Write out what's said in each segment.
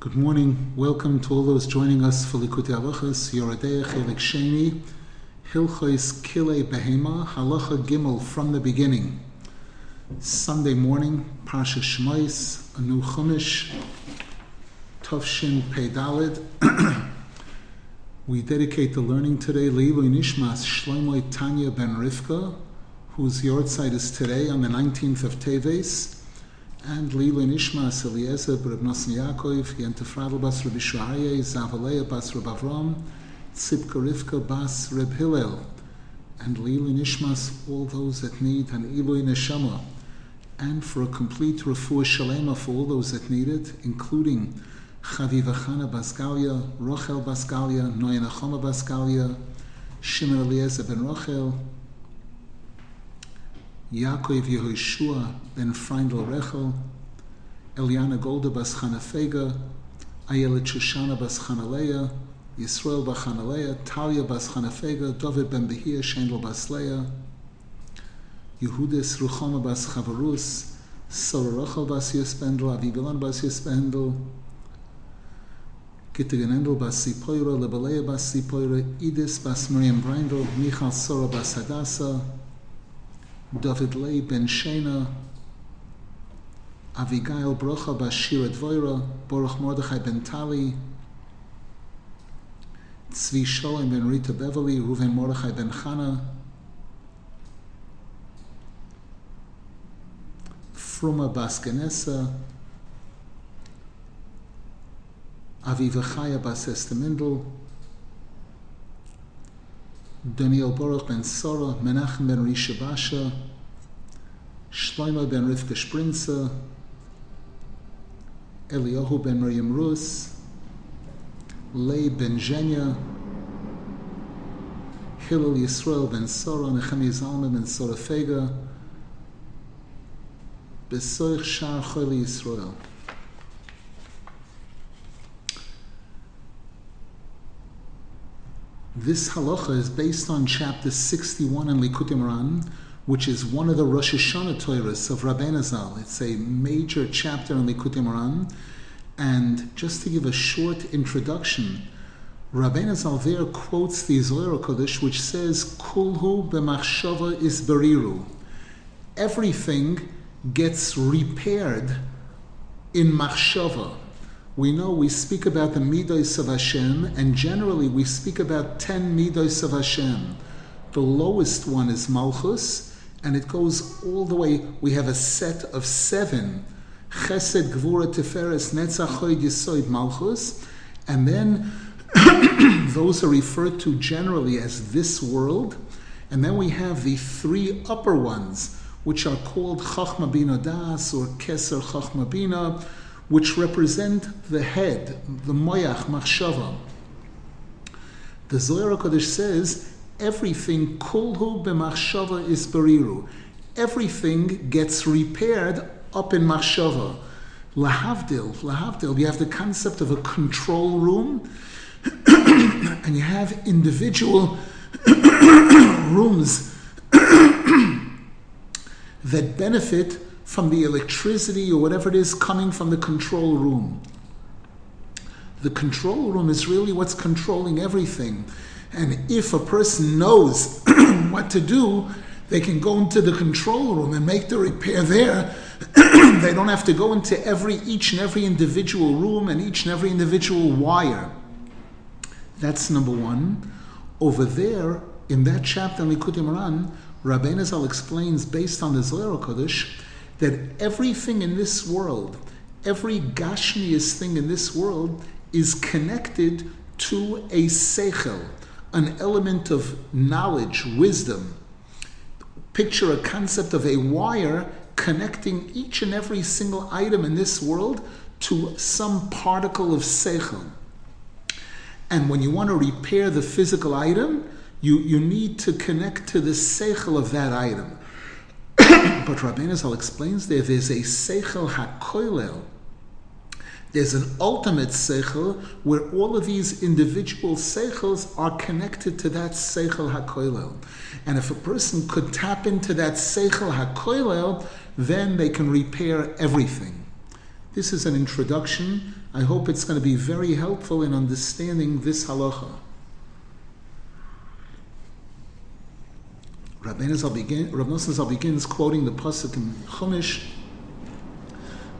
Good morning. Welcome to all those joining us for Likutei Halachas, Yoredeya Chelik Sheni, Hilchos Kile Behema, Halacha Gimel from the beginning. Sunday morning, Parsha Shmois, a new Chumash, Tovshin Pei Dalid. we dedicate the learning today, Leilu Nishmas Shlomo Tanya Ben Rivka, whose yahrzeit is today on the 19th of Teves, and Lila Nishmas Eliezer Reb Nosson Yaakov, Yentefradel Bas Rabbi Shuhaya, Zavaleya Bas Reb Avram, Tzipka Rivka Bas Reb Hillel, and Lila Nishmas, all those that need an Eloi Neshama, and for a complete refuah shalema for all those that need it, including Chaviva Chana Basgalia, Rochel Basgalia, Noya Nachama Basgalia, Shimon Eliezer ben Rochel, Yaakov Yehoshua ben Freindel Rechel, Eliana Golda bas Chanafega, Ayelet Shoshana bas Chanaleya, Yisrael bas Chanaleya, Talia bas Chanafega, David ben Behir, Shendel bas Leah, Yehudis Ruchama bas Chavarus, Sora Rachel bas Yespendel, Avigalan bas Yespendel, Gittiganendel bas Sipoira, Lebeleya bas Sipoira, Idis bas Miriam Brindel, Michal Sora bas Hadassah, David Lei ben Shena, Avigail Brocha bas Shira Dvoira, Boruch Mordechai ben Tali, Tzvi Sholem ben Rita Beverly, Ruven Mordechai ben Chana, Fruma bas Ganessa, Aviva Chaya bas Estemindel, Daniel Baruch ben Sora, Menachem ben Risha Basha, Shlomo ben Rivka Sprinza, Eliyahu ben Miriam Rus, Lei ben Zhenya, Hillel Yisrael ben Sora, Nechemi Zalman ben Sora Fega, Besoich Shar Choli Yisrael. This halacha is based on chapter 61 in Likutei Moharan, which is one of the Rosh Hashanah Torahs of Rabbeinu Zal. It's a major chapter in Likutei Moharan. And just to give a short introduction, Rabbeinu Zal there quotes the Zohar Kodesh, which says, Kulhu b'machshava is beriru. Everything gets repaired in machshava we know we speak about the midos of Hashem, and generally we speak about ten midos of Hashem. The lowest one is Malchus, and it goes all the way. We have a set of seven: Chesed, Gvura, Tiferes, Netzach, Yisoid, Malchus, and then those are referred to generally as this world, and then we have the three upper ones, which are called Chachma Bina Das or Keser Chachma Bina which represent the head, the moyach, machshava. The Zohar Kodesh says everything kulhu b'machshava is beriru. Everything gets repaired up in machshava. Lahavdil, lahavdil. You have the concept of a control room, and you have individual rooms that benefit from the electricity or whatever it is coming from the control room. The control room is really what's controlling everything. And if a person knows what to do, they can go into the control room and make the repair there. they don't have to go into every each and every individual room and each and every individual wire. That's number one. Over there, in that chapter in Likutei Moharan, Rabbeinu Zal explains, based on the Zohar Kodesh, that everything in this world, every Gashmias thing in this world, is connected to a seichel, an element of knowledge, wisdom. Picture a concept of a wire connecting each and every single item in this world to some particle of seichel. And when you want to repair the physical item, you, you need to connect to the seichel of that item. but Rabbeinu Zal explains there, there's a seichel hakoilel. There's an ultimate seichel where all of these individual seichels are connected to that seichel hakoilel. And if a person could tap into that seichel hakoilel, then they can repair everything. This is an introduction I hope it's going to be very helpful in understanding this halacha. Rabbeinu Zal begin, Rav Zal begins quoting the pasuk in Chumash,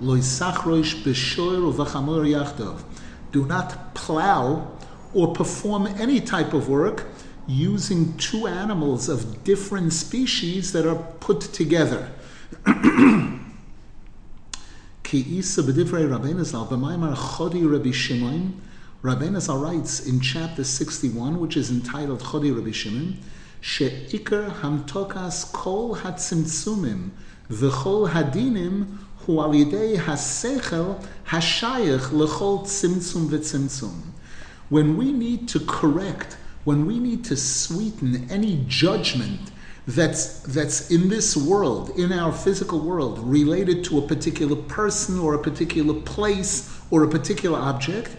Loisachroish b'shoir uvachamor yachdav. Do not plow or perform any type of work using two animals of different species that are put together. Rabbi Shimon. Writes in chapter 61, which is entitled Chodi Rabbi Shimon, she'ikar hamtokas kol hatzimtzumim v'chol hadinim hu al yidei hasechel hashayach lechol tzimtzum v'tzimtzum. When we need to correct, when we need to sweeten any judgment that's that's in this world, in our physical world, related to a particular person or a particular place or a particular object,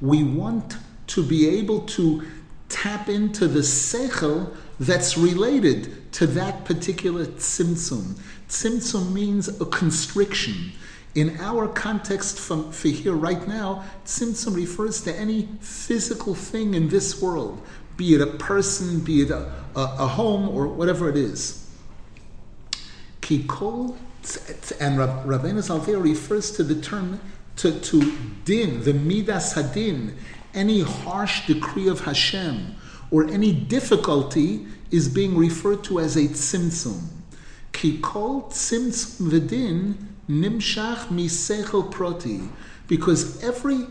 we want to be able to tap into the seichel that's related to that particular tzimtzum. Tzimtzum means a constriction. In our context from, for here right now, tzimtzum refers to any physical thing in this world, be it a person, be it a, a, a home, or whatever it is. Kikol, and Rabbeinu Zalvea refers to the term, to, to din, the midas hadin, any harsh decree of Hashem or any difficulty is being referred to as a tzimtzum. Ki kol tzimtzum v'din nimshach misechel proti. Because every,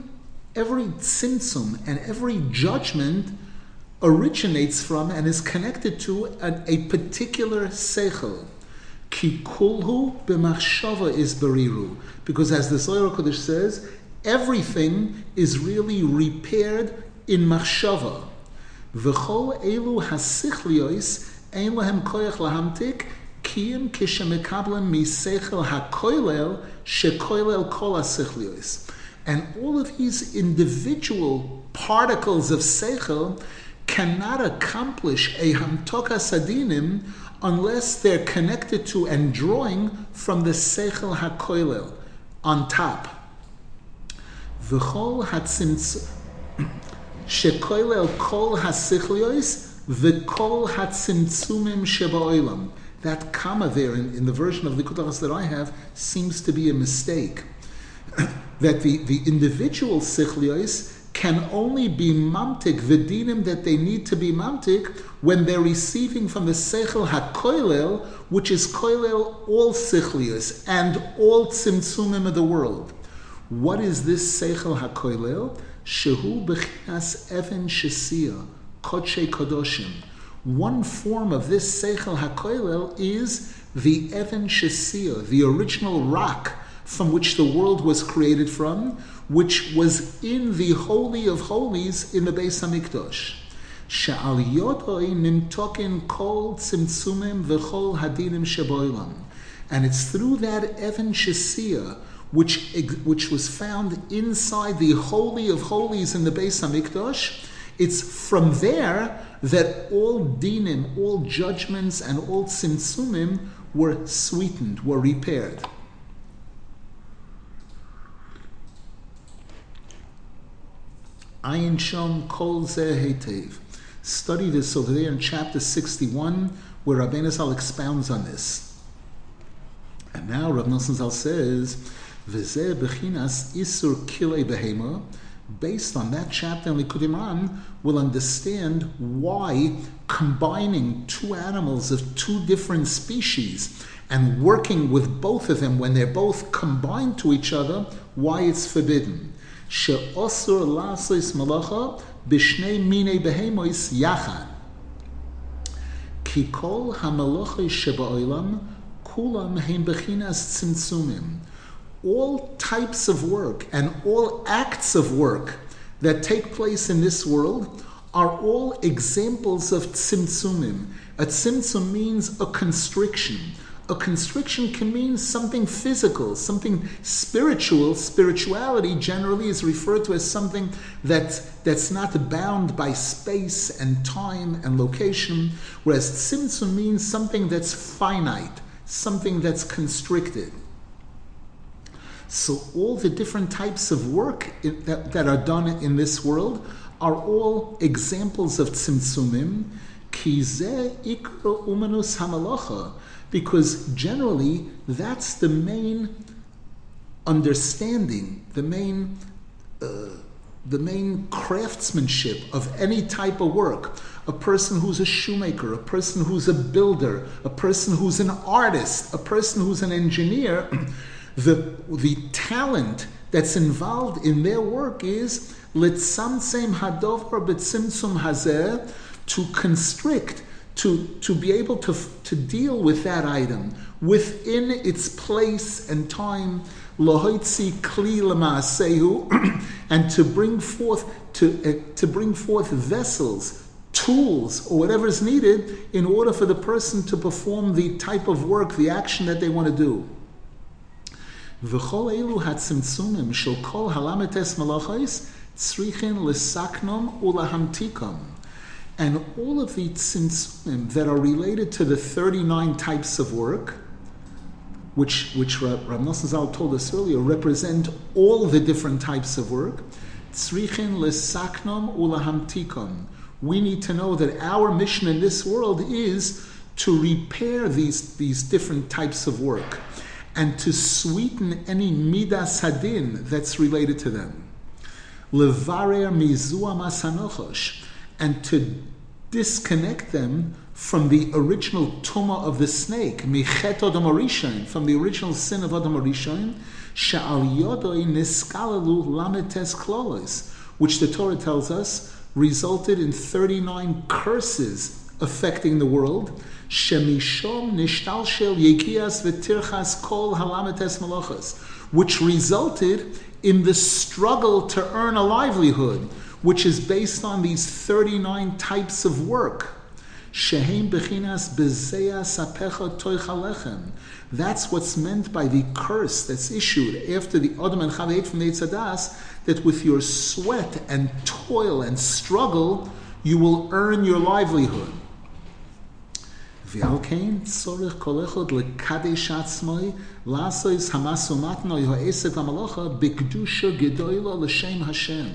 every tzimtzum and every judgment originates from and is connected to a, a particular sechel. Ki kulhu b'machshava is beriru. Because as the Zohar Kodesh says, everything is really repaired in machshava. V'chol elu hasichlios ein lahem koyach lahamtik kiyim kishemekablim misechel hakoilel shekoilel kol hasichlios. And all of these individual particles of sechel cannot accomplish a hamtoka sadinim unless they're connected to and drawing from the sechel hakoilel on top. V'chol hatzimtz shekoilel kol hasichlios v'kol hatzimtzumim sheba'olam. That comma there in, in the version of the Kutachas that I have seems to be a mistake. that the, the individual sichlios can only be mamtik, dinim that they need to be mamtik, when they're receiving from the sechel hakoilel, which is koilel all sichlios and all tzimtzumim of the world. What is this Seichel HaKoilel? Shehu Bechinas Even Shesia, Kodshe Kodoshim. One form of this Seichel HaKoilel is the Even Shesia, the original rock from which the world was created from, which was in the Holy of Holies in the Beis HaMikdash. She'al Yodoi nimtokin kol tzimtzumim v'chol hadinim sheboilam. And it's through that Even Shesia which, which was found inside the Holy of Holies in the Beis Hamikdash. It's from there that all dinim, all judgments, and all tzimtzumim were sweetened, were repaired. Ayin Shom Kol Zeh. Study this over there in chapter 61, where Rabbeinu Zal expounds on this. And now Rav Nosson Zal says, Based on that chapter in Likutei Moharan, we'll understand why combining two animals of two different species and working with both of them when they're both combined to each other, why it's forbidden. Malacha b'shnei minei behemois yachad. Ki kol sheba'olam kulam heim bechinas tzimtzumim all types of work and all acts of work that take place in this world are all examples of tzimtzumim. A tzimtzum means a constriction. A constriction can mean something physical, something spiritual. Spirituality generally is referred to as something that, that's not bound by space and time and location, whereas tzimtzum means something that's finite, something that's constricted. So all the different types of work that, that are done in this world are all examples of tzimtzumim, kize ikro umanus hamalacha, because generally that's the main understanding, the main uh, the main craftsmanship of any type of work. A person who's a shoemaker, a person who's a builder, a person who's an artist, a person who's an engineer, the, the talent that's involved in their work is let some same litzamtzem hadover betzimtzum hazer, to constrict, to, to be able to, to deal with that item within its place and time lohoitzi kli lemaasehu, and to bring forth to uh, to bring forth vessels, tools, or whatever is needed in order for the person to perform the type of work, the action that they want to do. V'chol elu hatzimtzumim shel kol halametes malachos tzrichin lesaknom ulahamtikom. And all of the tzimtzumim that are related to the 39 types of work, which, which Rav Nosson Zal told us earlier, represent all the different types of work. Tzrichin lesaknom ulahamtikon. We need to know that our mission in this world is to repair these, these different types of work and to sweeten any midas hadin that's related to them. Levarer and to disconnect them from the original tuma of the snake, michet Adam from the original sin of Adam Arishon, she'al yodoi niskalalu lametes klolos, which the Torah tells us resulted in 39 curses affecting the world, shemishom nishtalshel yekias v'tirchas kol halametes malachas, which resulted in the struggle to earn a livelihood, which is based on these 39 types of work Shehem bechinas bezeya sapecha toichalechem. That's what's meant by the curse that's issued after the Adam and Chava from the Eitz Hadas, that with your sweat and toil and struggle, you will earn your livelihood. ועל כן צורך כל אחד לקדש עצמוי, לעשות המסומתנו העסק המלאכה בקדושה גדולה לשם השם.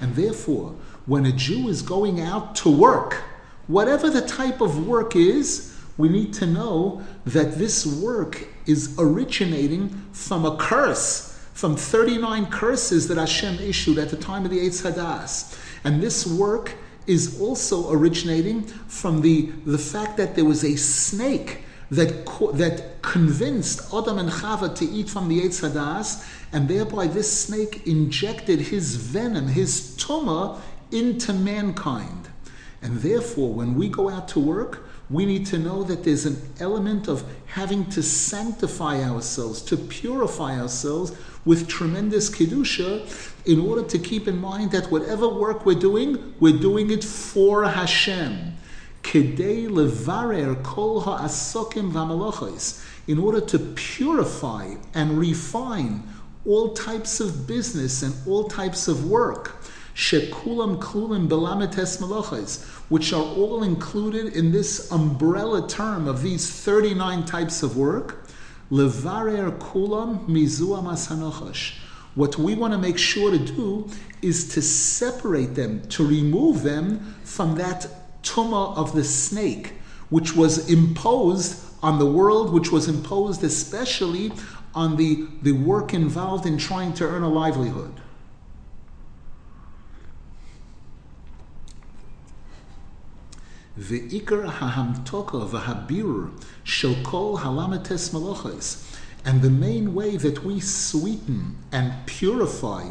And therefore, when a Jew is going out to work, whatever the type of work is, we need to know that this work is originating from a curse, from 39 curses that Hashem issued at the time of the Eitz Hadas. And this work is also originating from the, the fact that there was a snake that, that convinced Adam and Chava to eat from the Eitz Hadas, and thereby this snake injected his venom, his tumah, into mankind. And therefore, when we go out to work, we need to know that there's an element of having to sanctify ourselves, to purify ourselves with tremendous kedusha, in order to keep in mind that whatever work we're doing, we're doing it for Hashem. Kedei levarer kol ha'asokim v'malachos, in order to purify and refine all types of business and all types of work. Shekulam klulim belametes malachas, which are all included in this umbrella term of these 39 types of work, levarer kulam mizua masanochash. What we want to make sure to do is to separate them, to remove them from that tuma of the snake, which was imposed on the world, which was imposed especially on the, the work involved in trying to earn a livelihood. Ve'ikar ha'hamtoka v'habir shel kol halametes malochos. And the main way that we sweeten and purify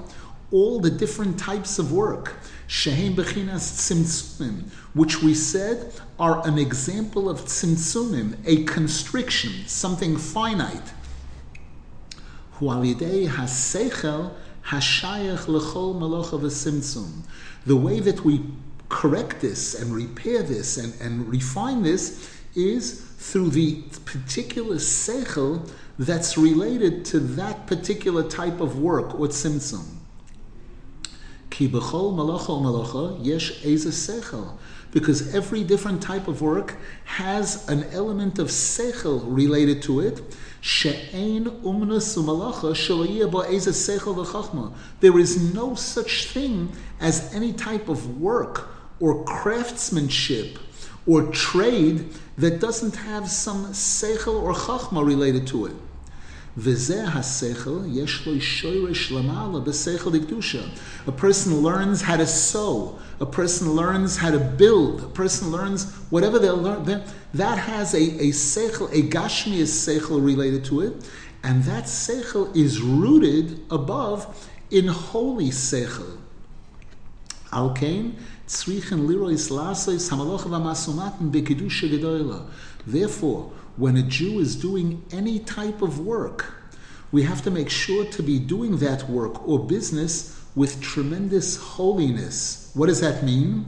all the different types of work, shehem bechinas tzimtzumim, which we said are an example of tzimtzumim, a constriction, something finite. Hualidei haseichel hashayach lechol malocha v'simtzum. The way that we correct this and repair this and, and refine this is through the particular seichel that's related to that particular type of work or tzimtzum. Ki b'chol malacha malacha yesh eza seichel. Because every different type of work has an element of seichel related to it. She'ein v'chachma. There is no such thing as any type of work or craftsmanship or trade that doesn't have some sechel or chachma related to it. A person learns how to sew. A person learns how to build. A person learns whatever they learn. That has a, a seichel, a gashmias seichel related to it. And that seichel is rooted above in holy seichel. Alkain, Therefore, when a Jew is doing any type of work, we have to make sure to be doing that work or business with tremendous holiness. What does that mean?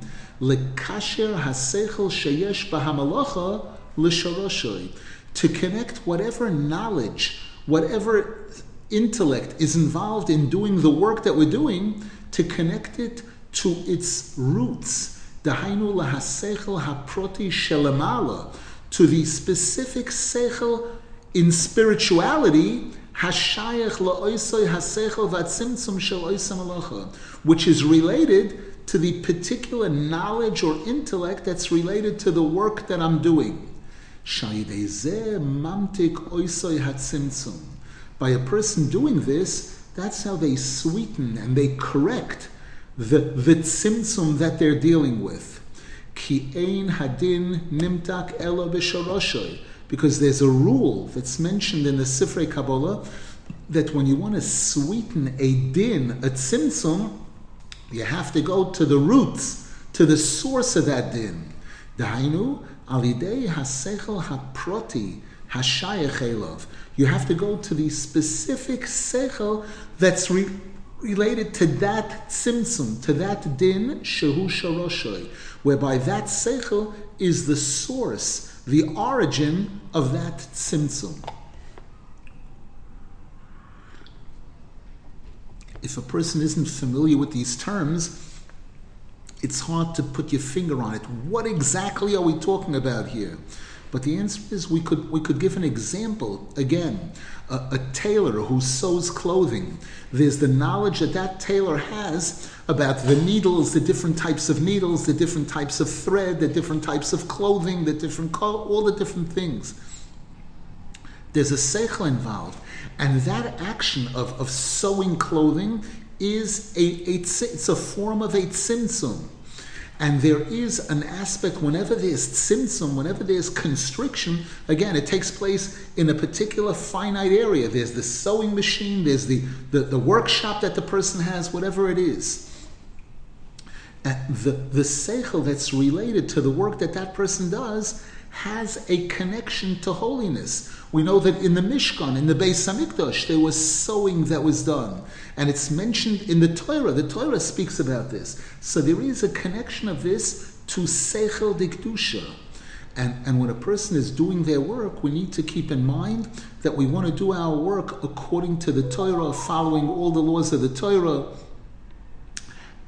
To connect whatever knowledge, whatever intellect is involved in doing the work that we're doing, to connect it to its roots. Dahainu lahasechel haproti shelemala to the specific sechel in spirituality, la'oisoi hasechel v'atzimtzum shel oisam which is related to the particular knowledge or intellect that's related to the work that I'm doing. By a person doing this, that's how they sweeten and they correct the, the tzimtzum that they're dealing with. Ki ein hadin nimtak elo b'shoroshoy. Because there's a rule that's mentioned in the Sifrei Kabbalah that when you want to sweeten a din, a tzimtzum, you have to go to the roots, to the source of that din. Dahainu, alidei hasechel haproti hashayach elov. You have to go to the specific sechel that's re- related to that tzimtzum, to that din, shehu sharoshoy, whereby that seichel is the source, the origin of that tzimtzum. If a person isn't familiar with these terms, it's hard to put your finger on it. What exactly are we talking about here? But the answer is we could we could give an example again. A, a, tailor who sews clothing. There's the knowledge that that tailor has about the needles, the different types of needles, the different types of thread, the different types of clothing, the different color, all the different things. There's a seichel involved, and that action of, of sewing clothing is a, a it's a form of a tzimtzum. And there is an aspect whenever there's tzimtzum, whenever there's constriction, again, it takes place in a particular finite area. There's the sewing machine, there's the, the, the workshop that the person has, whatever it is. And the, the seichel that's related to the work that that person does has a connection to holiness. We know that in the Mishkan, in the Beis Hamikdash, there was sewing that was done, and it's mentioned in the Torah. The Torah speaks about this, so there is a connection of this to Seichel Dikdusha. And, and when a person is doing their work, we need to keep in mind that we want to do our work according to the Torah, following all the laws of the Torah,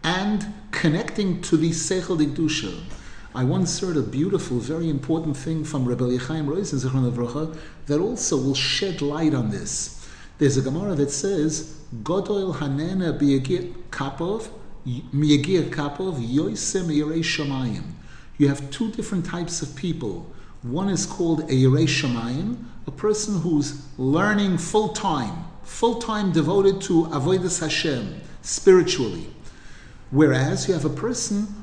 and connecting to the Seichel Dikdusha. I once heard a beautiful, very important thing from Rebbe Chaim Roizen Zichron Avrocha, that also will shed light on this. There's a Gemara that says, Godol Hanena Biyagir Kapov, Miyagir Kapov, Yoisem Yirei Shamayim. You have two different types of people. One is called a Yirei Shamayim, a person who's learning full time, full time devoted to Avodas Hashem, spiritually. Whereas you have a person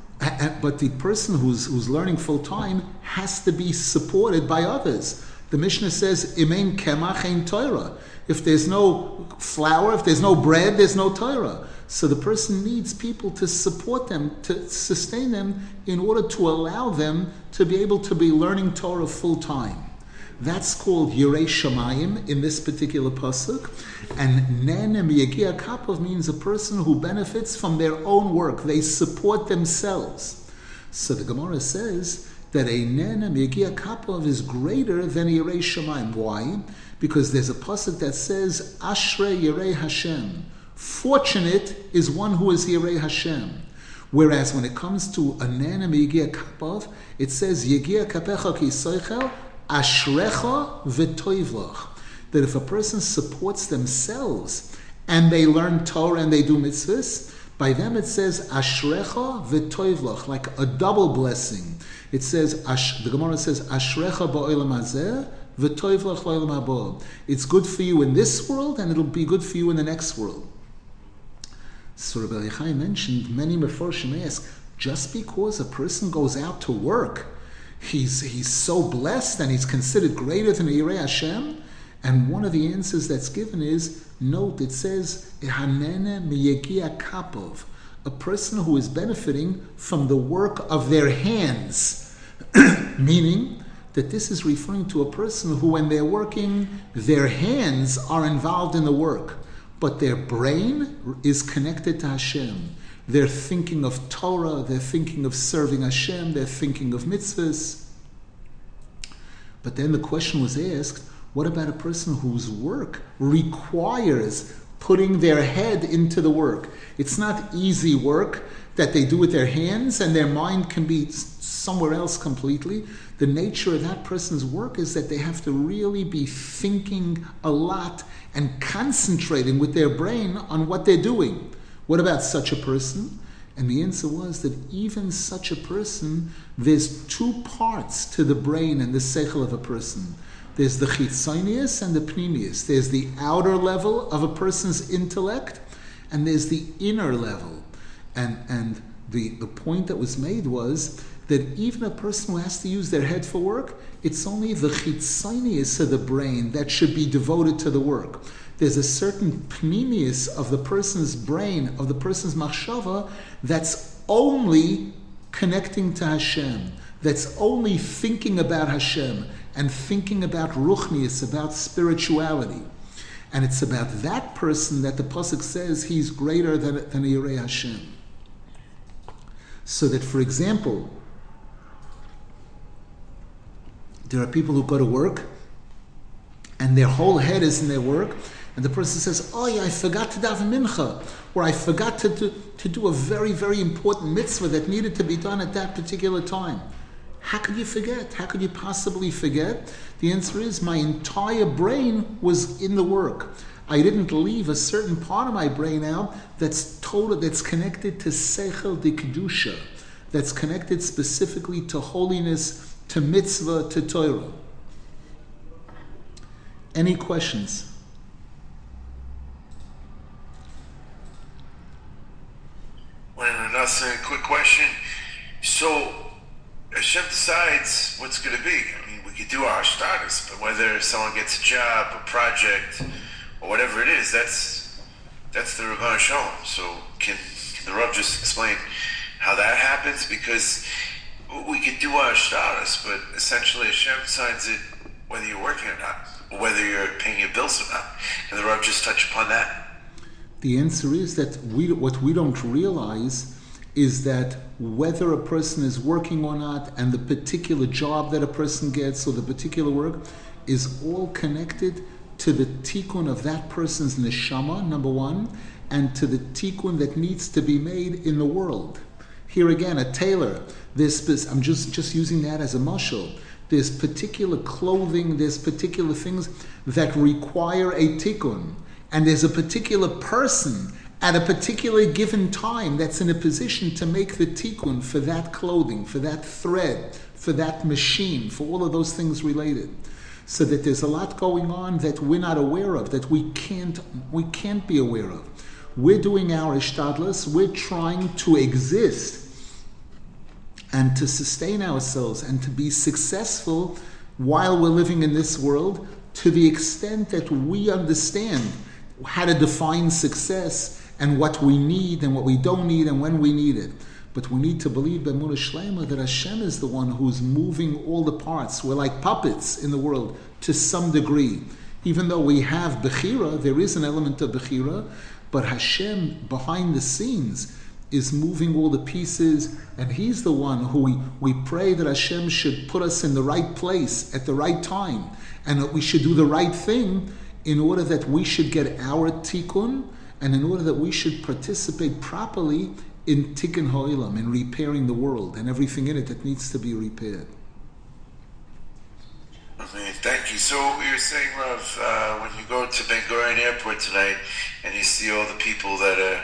but the person who's, who's learning full time has to be supported by others. The Mishnah says, "Imein kemach Torah." If there's no flour, if there's no bread, there's no Torah. So the person needs people to support them, to sustain them, in order to allow them to be able to be learning Torah full time. That's called Yirei Shamayim in this particular pasuk. And Nenem Yagia Kapov means a person who benefits from their own work. They support themselves. So the Gemara says that a Nenem Yagia Kapov is greater than Yirei Shamayim. Why? Because there's a pasuk that says Ashrei Yirei Hashem. Fortunate is one who is Yirei Hashem. Whereas when it comes to a Nenem Yagia Kapov, it says Yagia Kapecha Ki Ashrecha v'toivlach. that if a person supports themselves and they learn Torah and they do mitzvahs, by them it says Ashrecha v'toivlach, like a double blessing. It says the Gemara says Ashrecha ba'olam hazeh v'toivlach la'olam haba. It's good for you in this world and it'll be good for you in the next world. So Rabbi mentioned many Mefarshim ask just because a person goes out to work, he's he's so blessed and he's considered greater than Yirei Hashem. And one of the answers that's given is note it says kapov, a person who is benefiting from the work of their hands, meaning that this is referring to a person who, when they're working, their hands are involved in the work, but their brain is connected to Hashem. They're thinking of Torah, they're thinking of serving Hashem, they're thinking of mitzvahs. But then the question was asked what about a person whose work requires putting their head into the work? It's not easy work that they do with their hands and their mind can be somewhere else completely. The nature of that person's work is that they have to really be thinking a lot and concentrating with their brain on what they're doing. What about such a person? And the answer was that even such a person, there's two parts to the brain and the seichel of a person. There's the chitzonius and the pnimius. There's the outer level of a person's intellect, and there's the inner level. And, and the, the point that was made was that even a person who has to use their head for work, it's only the chitzonius of the brain that should be devoted to the work there's a certain pnimius of the person's brain, of the person's machshava, that's only connecting to Hashem, that's only thinking about Hashem and thinking about ruchnius, about spirituality. And it's about that person that the Pasuk says he's greater than, than Yirei Hashem. So that, for example, there are people who go to work and their whole head is in their work, and the person says, Oh, yeah, I forgot to daven mincha, or I forgot to, to, to do a very, very important mitzvah that needed to be done at that particular time. How could you forget? How could you possibly forget? The answer is my entire brain was in the work. I didn't leave a certain part of my brain out that's total, that's connected to seichel de kedusha, that's connected specifically to holiness, to mitzvah, to Torah. Any questions? That's a quick question. So, Hashem decides what's going to be. I mean, we could do our status, but whether someone gets a job, a project, or whatever it is, that's that's the Rabban Shalom. So, can, can the Rav just explain how that happens? Because we could do our status, but essentially Hashem decides it whether you're working or not, whether you're paying your bills or not. Can the Rav just touch upon that? The answer is that we, what we don't realize is that whether a person is working or not and the particular job that a person gets or the particular work is all connected to the tikkun of that person's neshama, number one, and to the tikkun that needs to be made in the world. Here again, a tailor, this, I'm just, just using that as a muscle. There's particular clothing, there's particular things that require a tikkun. And there's a particular person at a particular given time that's in a position to make the tikkun for that clothing, for that thread, for that machine, for all of those things related. So that there's a lot going on that we're not aware of, that we can't we can't be aware of. We're doing our ishtadlis, we're trying to exist and to sustain ourselves and to be successful while we're living in this world to the extent that we understand how to define success and what we need and what we don't need and when we need it. But we need to believe B'emunah Shlema that Hashem is the one who's moving all the parts. We're like puppets in the world to some degree. Even though we have Bechira, there is an element of Bechira, but Hashem behind the scenes is moving all the pieces, and He's the one who we, we pray that Hashem should put us in the right place at the right time, and that we should do the right thing in order that we should get our tikkun and in order that we should participate properly in tikkun ha'olam, in repairing the world and everything in it that needs to be repaired. Thank you. So you're saying, Rav, uh, when you go to Ben Gurion Airport tonight and you see all the people that are,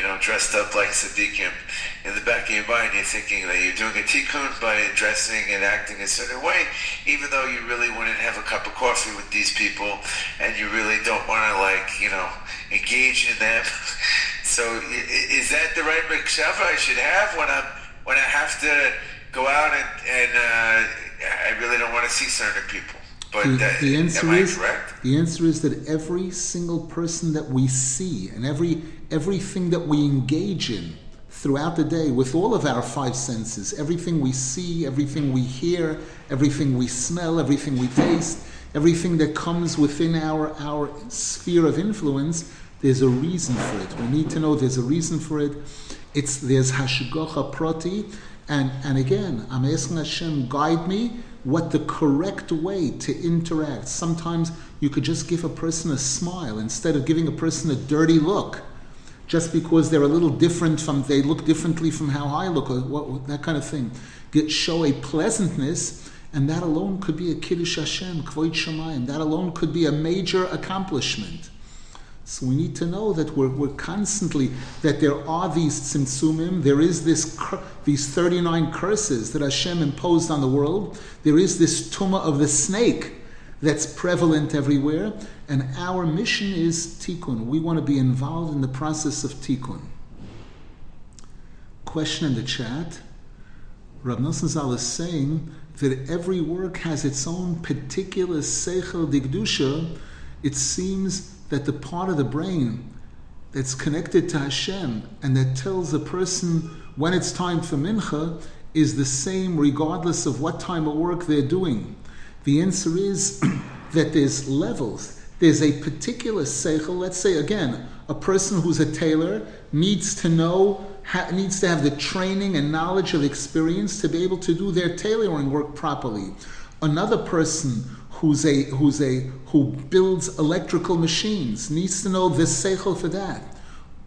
you know, dressed up like tzaddikim, in the back of your mind you're thinking that you're doing a tikkun by dressing and acting a certain way, even though you really wouldn't have a cup of coffee with these people and you really don't want to, like, you know, engage in them. so is that the right machshava I should have when I'm when I have to go out and, and uh, I really don't want to see certain people? But the, that, the answer am I is correct? the answer is that every single person that we see and every everything that we engage in throughout the day with all of our five senses, everything we see, everything we hear, everything we smell, everything we taste, everything that comes within our our sphere of influence, there's a reason for it. We need to know there's a reason for it. It's there's hashgacha prati, and and again, I'm asking Hashem guide me what the correct way to interact. Sometimes you could just give a person a smile instead of giving a person a dirty look, just because they're a little different from they look differently from how I look, or what, that kind of thing. Get show a pleasantness, and that alone could be a kiddush Hashem, kvoit shemayim. That alone could be a major accomplishment. So we need to know that we're, we're constantly that there are these tzimtzumim, there is this these 39 curses that Hashem imposed on the world. There is this tuma of the snake that's prevalent everywhere, and our mission is tikkun. We want to be involved in the process of tikkun. Question in the chat. Rav Nosson Zal is saying that every work has its own particular seichel Dikdusha. It seems that the part of the brain that's connected to Hashem and that tells a person when it's time for mincha is the same regardless of what time of work they're doing. The answer is that there's levels. There's a particular seichel. Let's say again, a person who's a tailor needs to know, ha, needs to have the training and knowledge of experience to be able to do their tailoring work properly. Another person who's a who's a who builds electrical machines needs to know the seichel for that.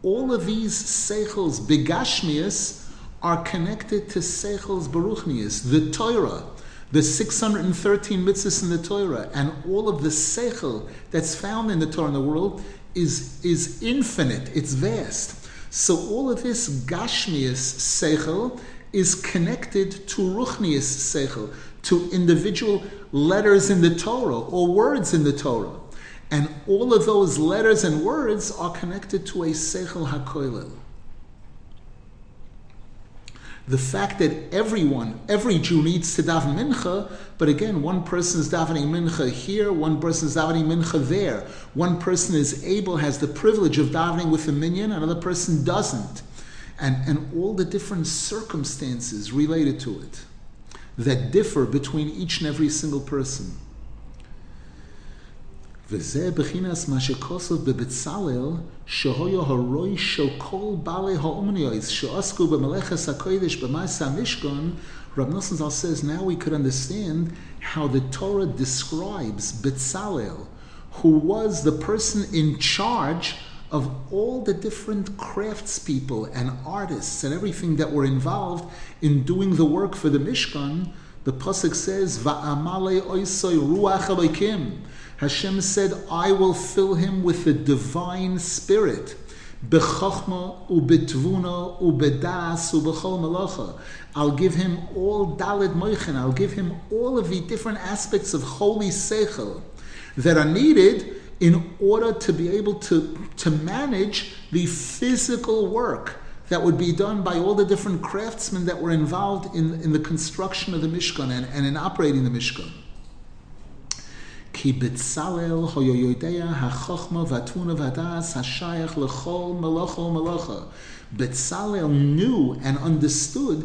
All of these seichels, begashmias, are connected to seichels baruchnias, the Torah, the 613 mitzvahs in the Torah, and all of the seichel that's found in the Torah in the world is is infinite. It's vast. So all of this gashmias seichel is connected to ruchnias seichel, to individual letters in the Torah or words in the Torah. And all of those letters and words are connected to a Seichel HaKoilel. The fact that everyone, every Jew needs to daven mincha, but again, one person is davening mincha here, one person is davening mincha there. One person is able, has the privilege of davening with a minyan, another person doesn't. And, and all the different circumstances related to it that differ between each and every single person. וזה בחינס מה שכוסף בבצלאל, שהויו הרוי של כל בעלי האומניוס שעסקו במלאכס הקודש במעש המשכון, Rab Nosson Zal says now we could understand how the Torah describes Betzalel, who was the person in charge of all the different craftspeople and artists and everything that were involved in doing the work for the Mishkan, the pasuk says, "Va'amale oisoi ruach elokim." Hashem said, "I will fill him with the divine spirit." Ubetvuna ubedas ubechol malacha. I'll give him all dalid moichen. I'll give him all of the different aspects of holy seichel that are needed in order to be able to, to manage the physical work that would be done by all the different craftsmen that were involved in, in the construction of the Mishkan and, and in operating the Mishkan. כי בצלאל היה יודע החוכמה והתבונה והדס השייך לכל מלאכה ומלאכה. Betzalel knew and understood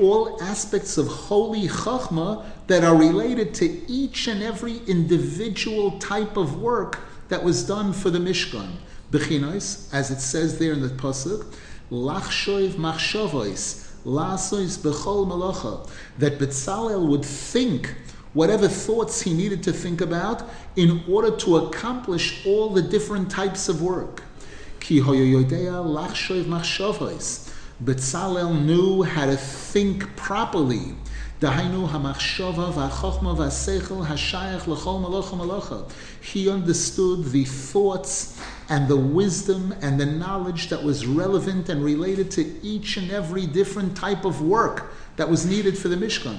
all aspects of holy chachma that are related to each and every individual type of work that was done for the Mishkan. Bechinos, as it says there in the pasuk, lachshoiv machshavos, lasois bechol malacha, that Betzalel would think whatever thoughts he needed to think about in order to accomplish all the different types of work. Betzalel knew how to think properly. He understood the thoughts and the wisdom and the knowledge that was relevant and related to each and every different type of work that was needed for the Mishkan.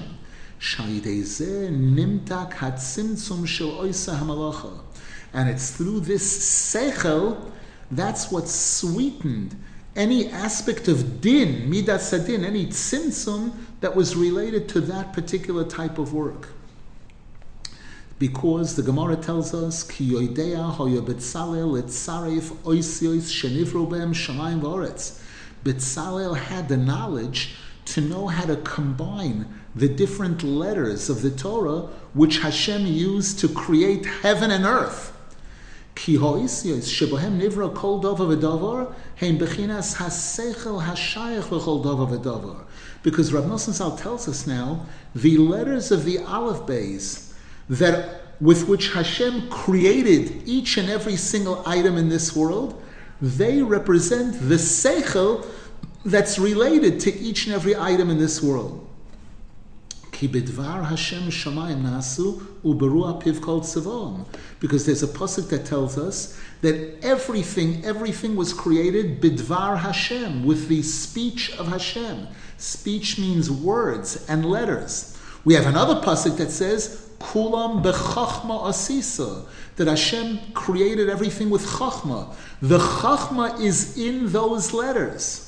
And it's through this seichel that's what sweetened any aspect of din, midas sadin, any tzimtzum that was related to that particular type of work. Because the Gemara tells us, Ki yoidea hoya betzalel etzaref oisiois shenivro behem shamayim v'oretz. Betzalel had the knowledge to know how to combine the different letters of the Torah which Hashem used to create heaven and earth. Because Rav Nosson Zal tells us now the letters of the Aleph Bays that with which Hashem created each and every single item in this world, they represent the seichel that's related to each and every item in this world. Ki bidvar Hashem shamayim nasu uberu apiv kol tzivom. Because there's a pasuk that tells us that everything, everything was created bidvar Hashem, with the speech of Hashem. Speech means words and letters. We have another pasuk that says kulam bechachma asisa, that Hashem created everything with chachma. The chachma is in those letters.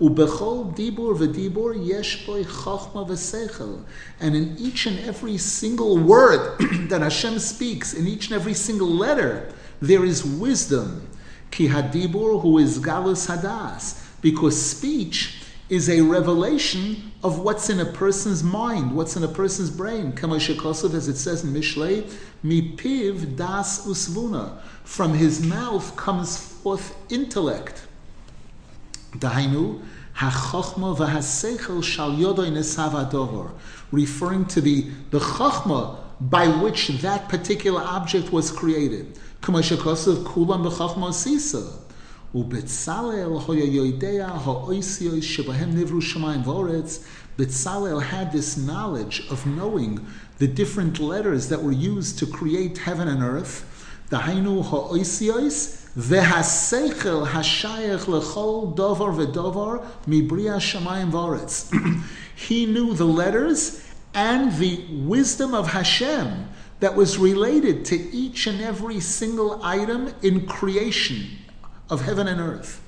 Dibur v'dibur yesh boy chachma. And in each and every single word that Hashem speaks, in each and every single letter, there is wisdom. Ki hadibur who is galus hadas. Because speech is a revelation of what's in a person's mind, what's in a person's brain. Kamashakosov, as it says in Mishlei, mipiv das usvuna. From his mouth comes forth intellect. Dahainu, hachachma v'haseichel shal yodoi nesav referring to the, the chachma by which that particular object was created. Ubetzalel hoya yoidea ha'oisios shebahem nivru shemayim v'oretz. Betzalel had this knowledge of knowing the different letters that were used to create heaven and earth. Dahainu ha'oisios He knew the letters and the wisdom of Hashem that was related to each and every single item in creation of heaven and earth.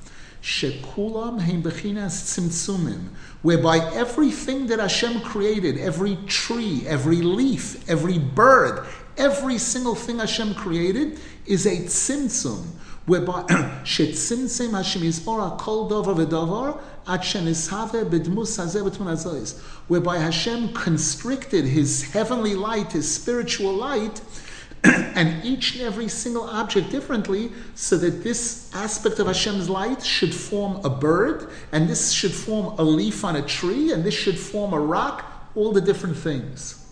Shekulam heim bechinas tzimtzumim, whereby everything that Hashem created, every tree, every leaf, every bird, every single thing Hashem created is a tzimtzum, whereby shetzimtzim Hashem yisbora kol dover v'dover at shenishave b'dmus hazeh b'tmun whereby Hashem constricted His heavenly light, His spiritual light, and each and every single object differently, so that this aspect of Hashem's light should form a bird, and this should form a leaf on a tree, and this should form a rock, all the different things.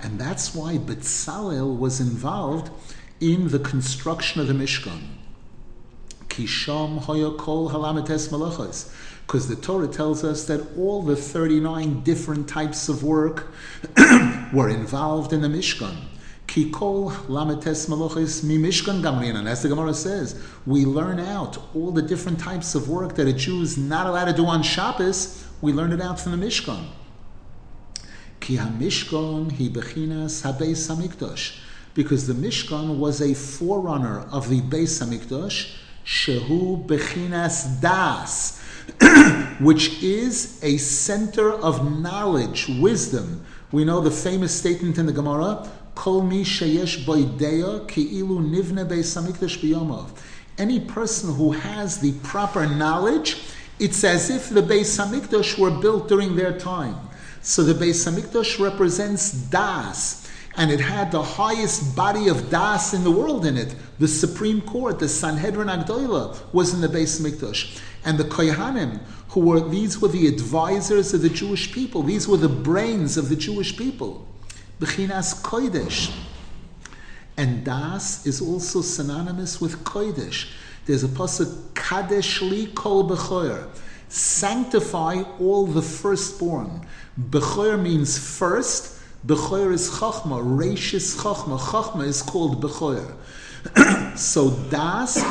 And that's why Betzalel was involved in the construction of the Mishkan. Kisham kol halamites malachos. Because the Torah tells us that all the 39 different types of work were involved in the Mishkan. Kikol lametes malachos mi Mishkan gamrin. And as the Gemara says, we learn out all the different types of work that a Jew is not allowed to do on Shabbos we learned it out from the Mishkan. Ki ha-Mishkan hi HaMikdash. Because the Mishkan was a forerunner of the Beis HaMikdash, shehu bechinas das, which is a center of knowledge, wisdom. We know the famous statement in the Gemara, Kol mi sheyesh boideya ki ilu nivne Beis HaMikdash biyomov. Any person who has the proper knowledge, it's as if the Beis Hamikdash were built during their time. So the Beis Hamikdash represents Das, and it had the highest body of Das in the world in it. The Supreme Court, the Sanhedrin Agdoila, was in the Beis Hamikdash. And the Kohanim, who were, these were the advisors of the Jewish people. These were the brains of the Jewish people. Bechinas Kodesh. And das is also synonymous with kodesh. There's a pasuk kadesh li kol bechoyer. Sanctify all the firstborn. Bechoyer means first. Bechoyer is chachma. Rashis chachma. Chachma is called bechoyer. so das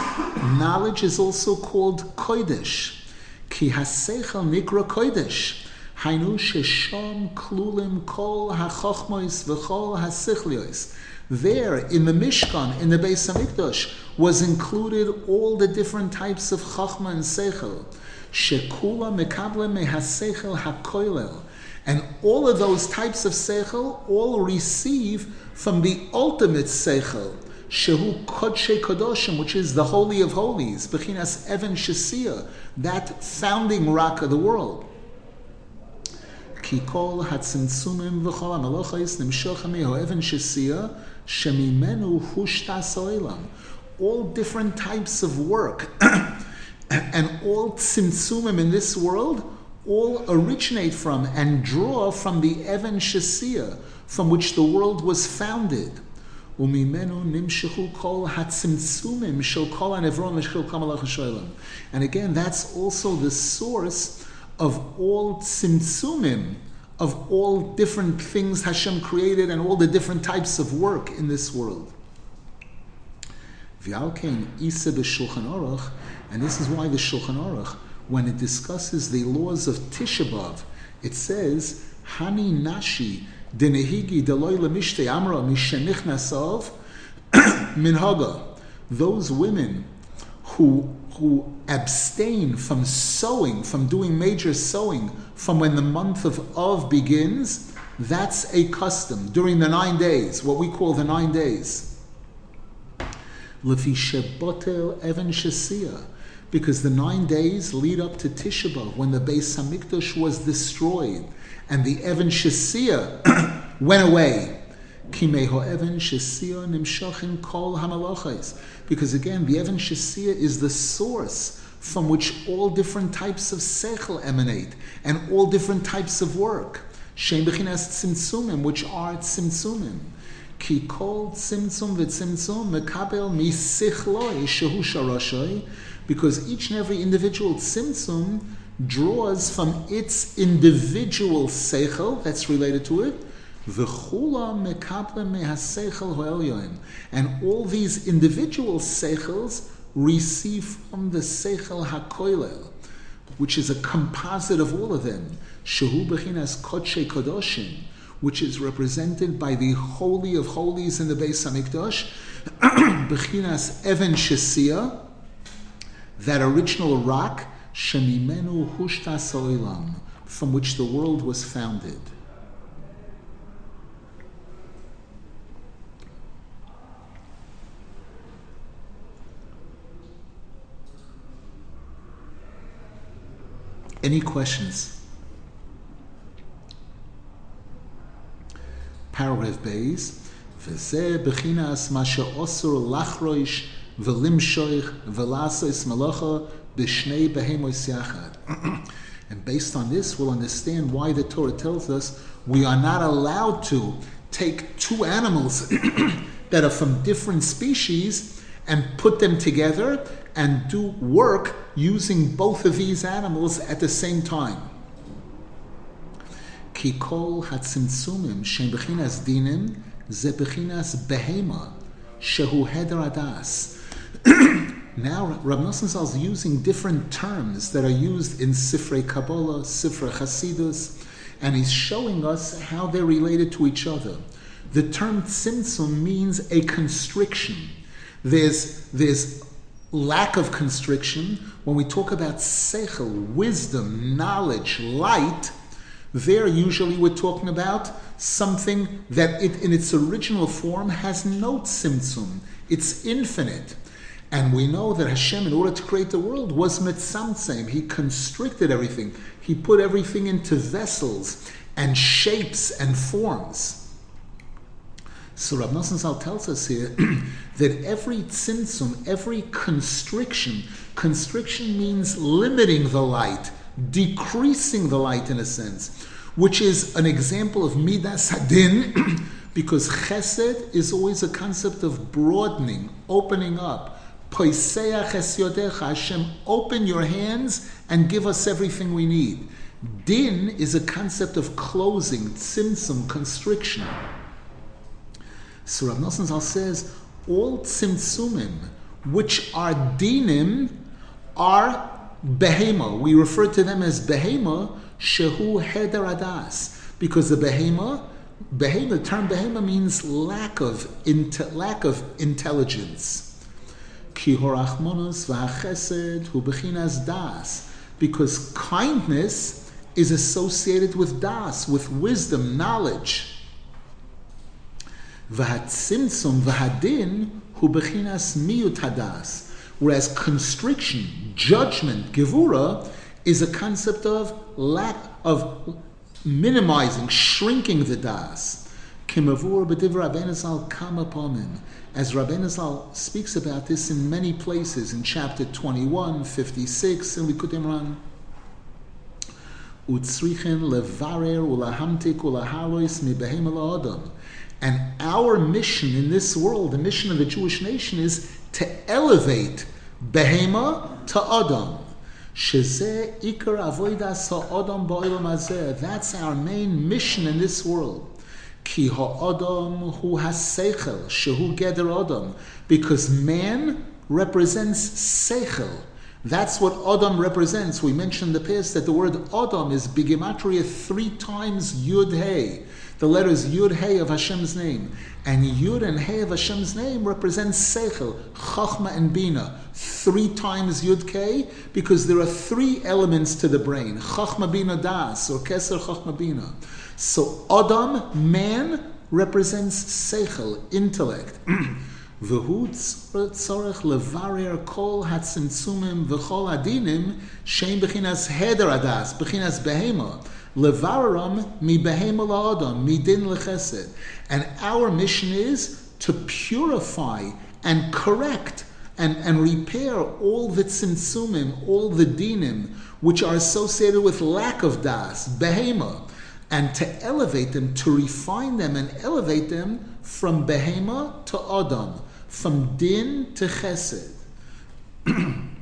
knowledge is also called kodesh. Ki hasechel nikra kodesh. Hainu shesham klulim kol hachachmois v'chol hasichlios. There, in the Mishkan, in the Beis Hamikdash, was included all the different types of chachma and sechel. Shekula mekable mehasechel hakoilel. And all of those types of sechel all receive from the ultimate sechel, Shehu Kodshe Kodoshim, which is the Holy of Holies, Bechinas Evan Shasia, that founding rock of the world. Kikol Hatzimtzumim V'chol HaMalochais Nimshochem Yeho Evan Shasia Shemimenu Hushtas Oilam. All different types of work and all tzimtzumim in this world all originate from and draw from the Evan Shasia from which the world was founded. And again, that's also the source of all tzimtzumim of all different things Hashem created and all the different types of work in this world. And this is why the Shulchan Aruch, when it discusses the laws of Tisha B'av, it says, Hani nashi Denehigi deloy lemishte amra mishenichnasov minhaga. Those women who who abstain from sewing, from doing major sewing, from when the month of Av begins, that's a custom during the nine days, what we call the nine days. Because the nine days lead up to Tisha B'av, when the Beis Hamikdash was destroyed and the Evan Shasia went away. Because again, the Evan Shasia is the source from which all different types of sechel emanate and all different types of work. Shem bechinas tzimtzumim, which are tzimtzumim. Ki kol tzimtzum v'tzimtzum mekabel misichloi shehu sharashoi. Because each and every individual tzimtzum draws from its individual seichel that's related to it, and all these individual seichels receive from the seichel hakoilel, which is a composite of all of them. Shehu bechinas kodshe kodoshim, which is represented by the holy of holies in the Beis Hamikdash, bechinas even shesia, that original rock Shemimenu Hushta Soilam, from which the world was founded. Any questions? Paragraph Bays. B'chinas lachroish v'limshoich b'shnei behemos yachad. And based on this, we'll understand why the Torah tells us we are not allowed to take two animals that are from different species and put them together and do work using both of these animals at the same time. Kikol hatzimtzumim shem bechinas dinim ze bechinas behema shehu heder adas. Now, Rav Nosson is using different terms that are used in Sifrei Kabbalah, Sifrei Chasidus, and he's showing us how they're related to each other. The term tzimtzum means a constriction. There's, there's lack of constriction. When we talk about seichel, wisdom, knowledge, light, there usually we're talking about something that it, in its original form has no tzimtzum. It's infinite. And we know that Hashem, in order to create the world, was mitzamtzem. He constricted everything. He put everything into vessels and shapes and forms. So Rav Nosson Zal tells us here that every tzimtzum, every constriction, constriction means limiting the light, decreasing the light in a sense, which is an example of midas hadin because chesed is always a concept of broadening, opening up. Poiseach es Hashem, open your hands and give us everything we need. Din is a concept of closing, tzimtzum, constriction. So Rav Zal says, all tzimtzumim, which are dinim, are behema. We refer to them as behema, shehu heder adas, because the behema Behema, the term behema means lack of inte, lack of intelligence. Because kindness is associated with das, with wisdom, knowledge. V'hatzimtzum v'hadin hu bechinas hadas, whereas constriction, judgment, gevura, is a concept of lack of minimizing, shrinking the das. Kimavur b'div Rabbeinu come upon him. As Rabbeinu speaks about this in many places, in chapter 21, 56, in Likutei Moharan. Utzrichen levarer ulahamtik ulahalois mibehem adam. And our mission in this world, the mission of the Jewish nation, is to elevate behema to Adam. That's our main mission in this world. Ki ha'adam hu has-seichel, shehu geder adam. Because man represents seichel. That's what Adam represents. We mentioned in the past that the word Adam is bigematria three times Yud Hey the letters Yud Hey of Hashem's name. And Yud and Hey of Hashem's name represents Seichel, Chachma, and Bina. Three times Yud K, because there are three elements to the brain Chachma, Bina, Das, or Keser, Chachma, Bina. So Adam, man, represents Seichel, intellect. והוא צורך לברר כל הצמצומים וכל הדינים שהם בחינס הדר הדס, בחינס בהמה. Levararam mi la'adam, mi din lechesed. And our mission is to purify and correct and, and repair all the tzimtzumim, all the dinim, which are associated with lack of das, behema, and to elevate them, to refine them and elevate them from behema to adam, from din to chesed.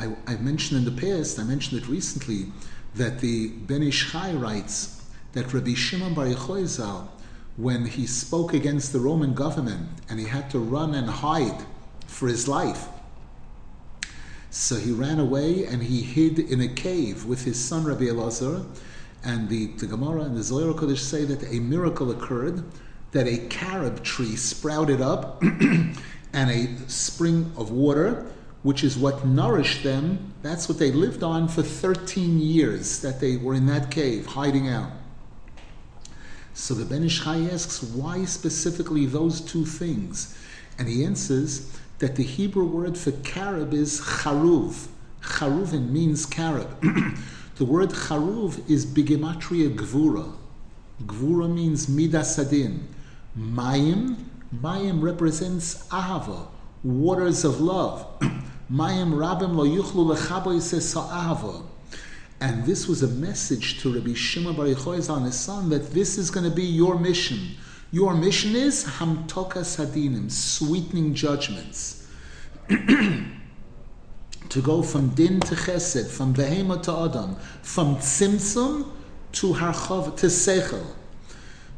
I, I mentioned in the past, I mentioned it recently, that the Ben Ish Chai writes that Rabbi Shimon Bar Yochai when he spoke against the Roman government and he had to run and hide for his life, so he ran away and he hid in a cave with his son Rabbi Elazar. And the, the Gemara and the Zohar Kodesh say that a miracle occurred, that a carob tree sprouted up and a spring of water which is what nourished them. That's what they lived on for 13 years that they were in that cave, hiding out. So the Ben Ish Chai asks, why specifically those two things? And he answers that the Hebrew word for carob is charuv. Charuvin means carob. the word charuv is bigematria gvura. Gvura means midasadin. Mayim, Mayim represents ahava, waters of love. Mayim rabim lo yuchlu sa'ava. And this was a message to Rabbi Shimon Bar Yochai his son that this is going to be your mission. Your mission is hamtoka sadinim, sweetening judgments. to go from din to chesed, from behema to adam, from tzimtzum to harchov to sechel.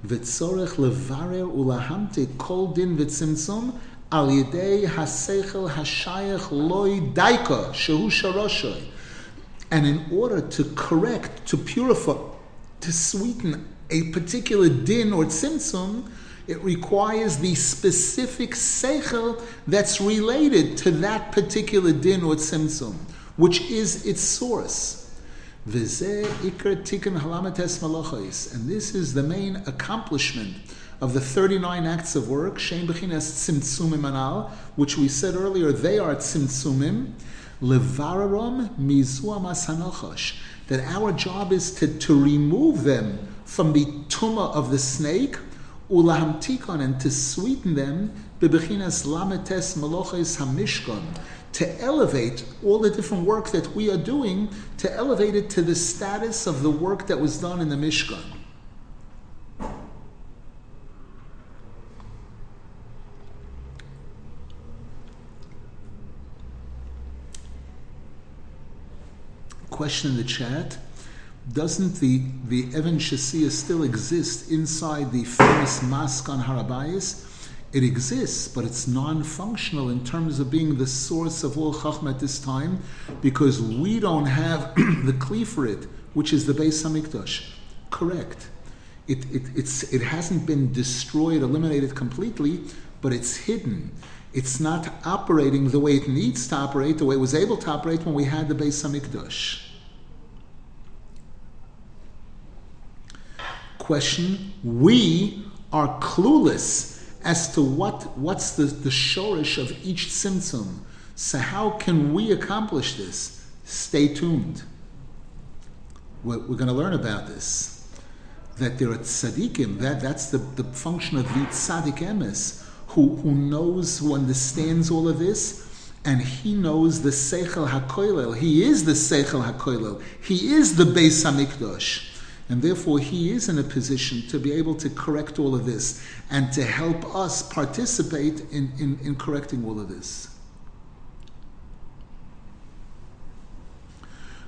V'tzorech levarer ulahamte kol din v'tzimtzum al yedei hasechel hashayach loy shehu sharoshoy. And in order to correct, to purify, to sweeten a particular din or tzimtzum, it requires the specific seichel that's related to that particular din or tzimtzum, which is its source. And this is the main accomplishment of the 39 acts of work, Anal, which we said earlier, they are Tzimtzumim, Levararom Mizuam Asanochosh, that our job is to, to remove them from the tumah of the snake, Ulahamtikon, and to sweeten them, Bebechinas Lametes Maloches Hamishkon, to elevate all the different work that we are doing, to elevate it to the status of the work that was done in the Mishkan. Question in the chat doesn't the, the Evan Shasia still exist inside the famous mosque on Harabayas? It exists, but it's non-functional in terms of being the source of all Chachma at this time, because we don't have the kli for it, which is the Beis Hamikdash. Correct. It, it, it's, it hasn't been destroyed, eliminated completely, but it's hidden. It's not operating the way it needs to operate, the way it was able to operate when we had the Beis Hamikdash. Question, we are clueless as to what, what's the, the shorish of each symptom. So how can we accomplish this? Stay tuned. We're, we're going to learn about this. That there are tzaddikim, that, that's the, the function of the tzaddik emes, who, who knows, who understands all of this, and he knows the Seichel HaKoilel. He is the Seichel HaKoilel. He is the Beis HaMikdash. And therefore, he is in a position to be able to correct all of this and to help us participate in, in, in correcting all of this.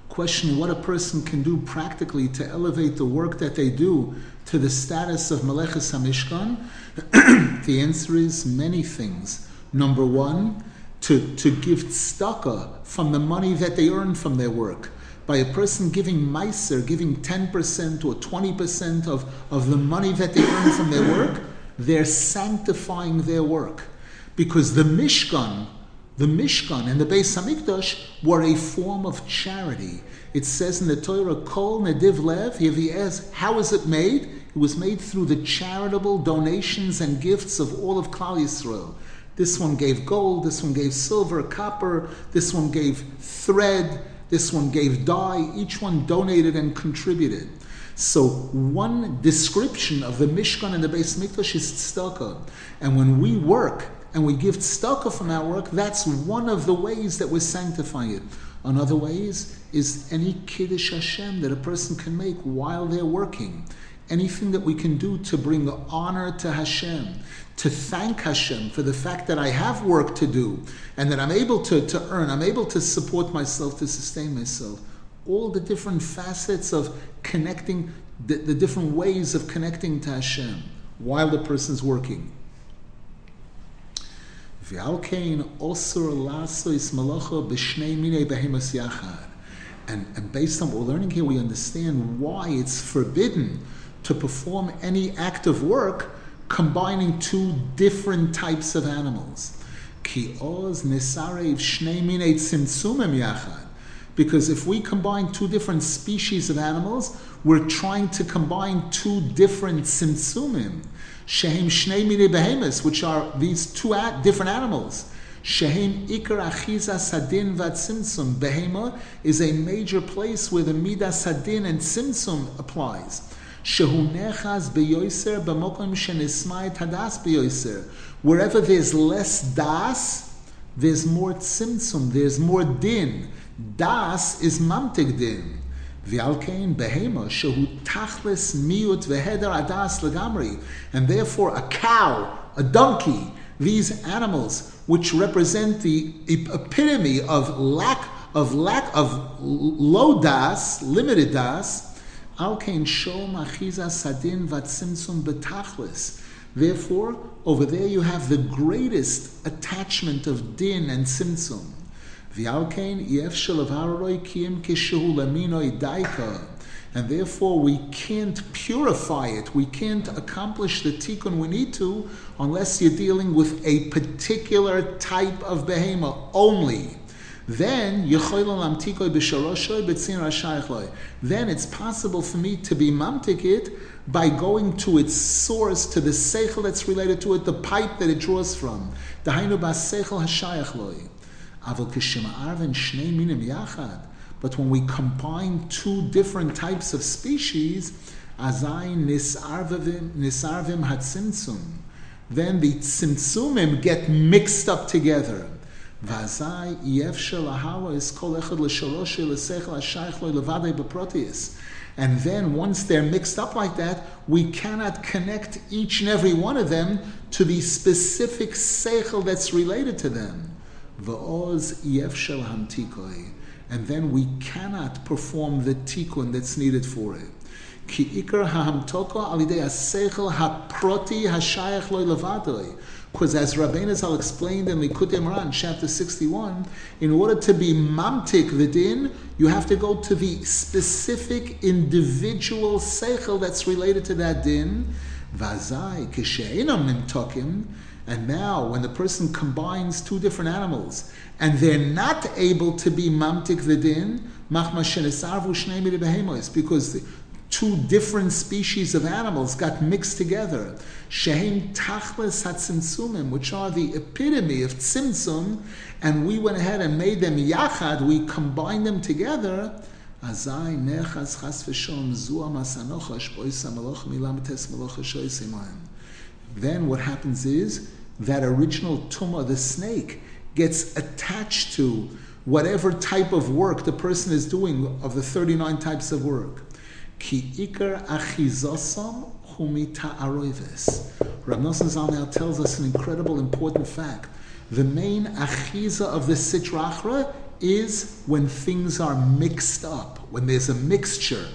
Question what a person can do practically to elevate the work that they do to the status of Meleches HaMishkan? the answer is many things. Number one, to, to give tzedakah from the money that they earn from their work by a person giving meiser, giving 10% or 20% of, of the money that they earn from their work, they're sanctifying their work. Because the Mishkan, the Mishkan and the Beis Hamikdash were a form of charity. It says in the Torah, Kol Nediv Lev, if he asks, how is it made? It was made through the charitable donations and gifts of all of Klal Yisrael. This one gave gold, this one gave silver, copper, this one gave thread, this one gave dye. Each one donated and contributed. So one description of the Mishkan and the Beis Mikdash is tzedakah. And when we work and we give tzedakah from our work, that's one of the ways that we're sanctifying it. Another ways is any kiddush Hashem that a person can make while they're working. Anything that we can do to bring honor to Hashem, to thank Hashem for the fact that I have work to do and that I'm able to, to earn, I'm able to support myself, to sustain myself. All the different facets of connecting, the, the different ways of connecting to Hashem while the person's working. And, and based on what we're learning here, we understand why it's forbidden to perform any act of work combining two different types of animals. Because if we combine two different species of animals, we're trying to combine two different tzimtzumim. Shehem shnei mine which are these two different animals. Shehem ikar achiza sadin vat tzimtzum. Behema is a major place where the midas sadin and tzimtzum applies. Shehunechas beyoiser b'mokom shenismai tadas beyoiser. Wherever there's less das, there's more tzimtzum, there's more din. Das is mamtig din. V'alkein behema shehu tachlis miut v'heder adas legamri. And therefore a cow, a donkey, these animals which represent the epitome of lack of lack of low das, limited das, Therefore, over there you have the greatest attachment of din and laminoi. And therefore, we can't purify it. We can't accomplish the tikkun we need to unless you're dealing with a particular type of behemoth only then then it's possible for me to be mamtik it by going to its source, to the seichel that's related to it, the pipe that it draws from. But when we combine two different types of species, nisarvim then the tzimtzumim get mixed up together. Yefshel lahara is kol echad l'shoroshi l'sechel hashayich lo levadei beprotius. And then once they're mixed up like that, we cannot connect each and every one of them to the specific seichel that's related to them. Va'oz yefshel hamtikoi. And then we cannot perform the tikkun that's needed for it. Ki ikar hahamtoko alidei haseichel haproti hashayach loy levadoi. Because as Rabbeinu Zal explained in Likutei Moharan, chapter 61, in order to be mamtik the din, you have to go to the specific individual seichel that's related to that din. Vazai kishe'enam nimtokim. And now, when the person combines two different animals and they're not able to be mamtik the din, because two different species of animals got mixed together. Shehem tachles hatzimtzumim, which are the epitome of tzimtzum, and we went ahead and made them yachad, we combined them together. Azai nechaz chas v'shom tes Then what happens is that original tumah, the snake, gets attached to whatever type of work the person is doing of the 39 types of work. Ki ikar achizosam humita aroives. Rav Nosson tells us an incredible, important fact. The main achiza of the sitrachra is when things are mixed up, when there's a mixture.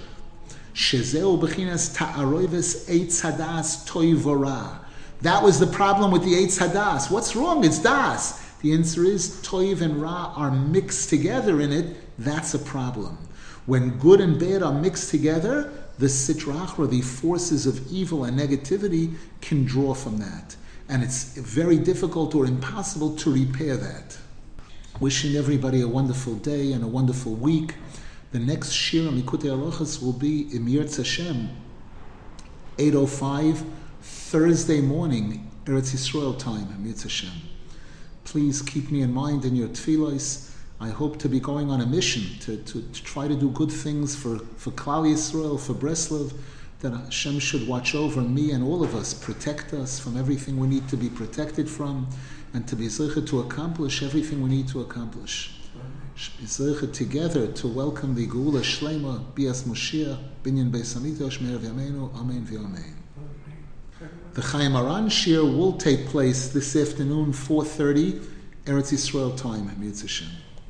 Shezeu bechinas ta'aroives eitz hadas toivora. That was the problem with the eitz hadas. What's wrong? It's das. The answer is toiv and ra are mixed together in it. That's a problem. When good and bad are mixed together, the sitrachra, the forces of evil and negativity, can draw from that. And it's very difficult or impossible to repair that. Wishing everybody a wonderful day and a wonderful week. The next Shir Likutei Halachos will be Emir Hashem, 8.05, Thursday morning, Eretz Yisrael time, Emir Hashem. Please keep me in mind in your tefillahs. I hope to be going on a mission to, to, to try to do good things for, for Klal Yisrael, for Breslov, that Hashem should watch over me and all of us, protect us from everything we need to be protected from, and to be zeichet to accomplish everything we need to accomplish. Be zeichet together to welcome the Geula Shlema, Bias Moshiach, Binyan Beis Hamikdash, Me'er V'yameinu, Amen V'yamein. The Chayei Moharan Shir will take place this afternoon, 4.30, Eretz Yisrael time, Mitzvah.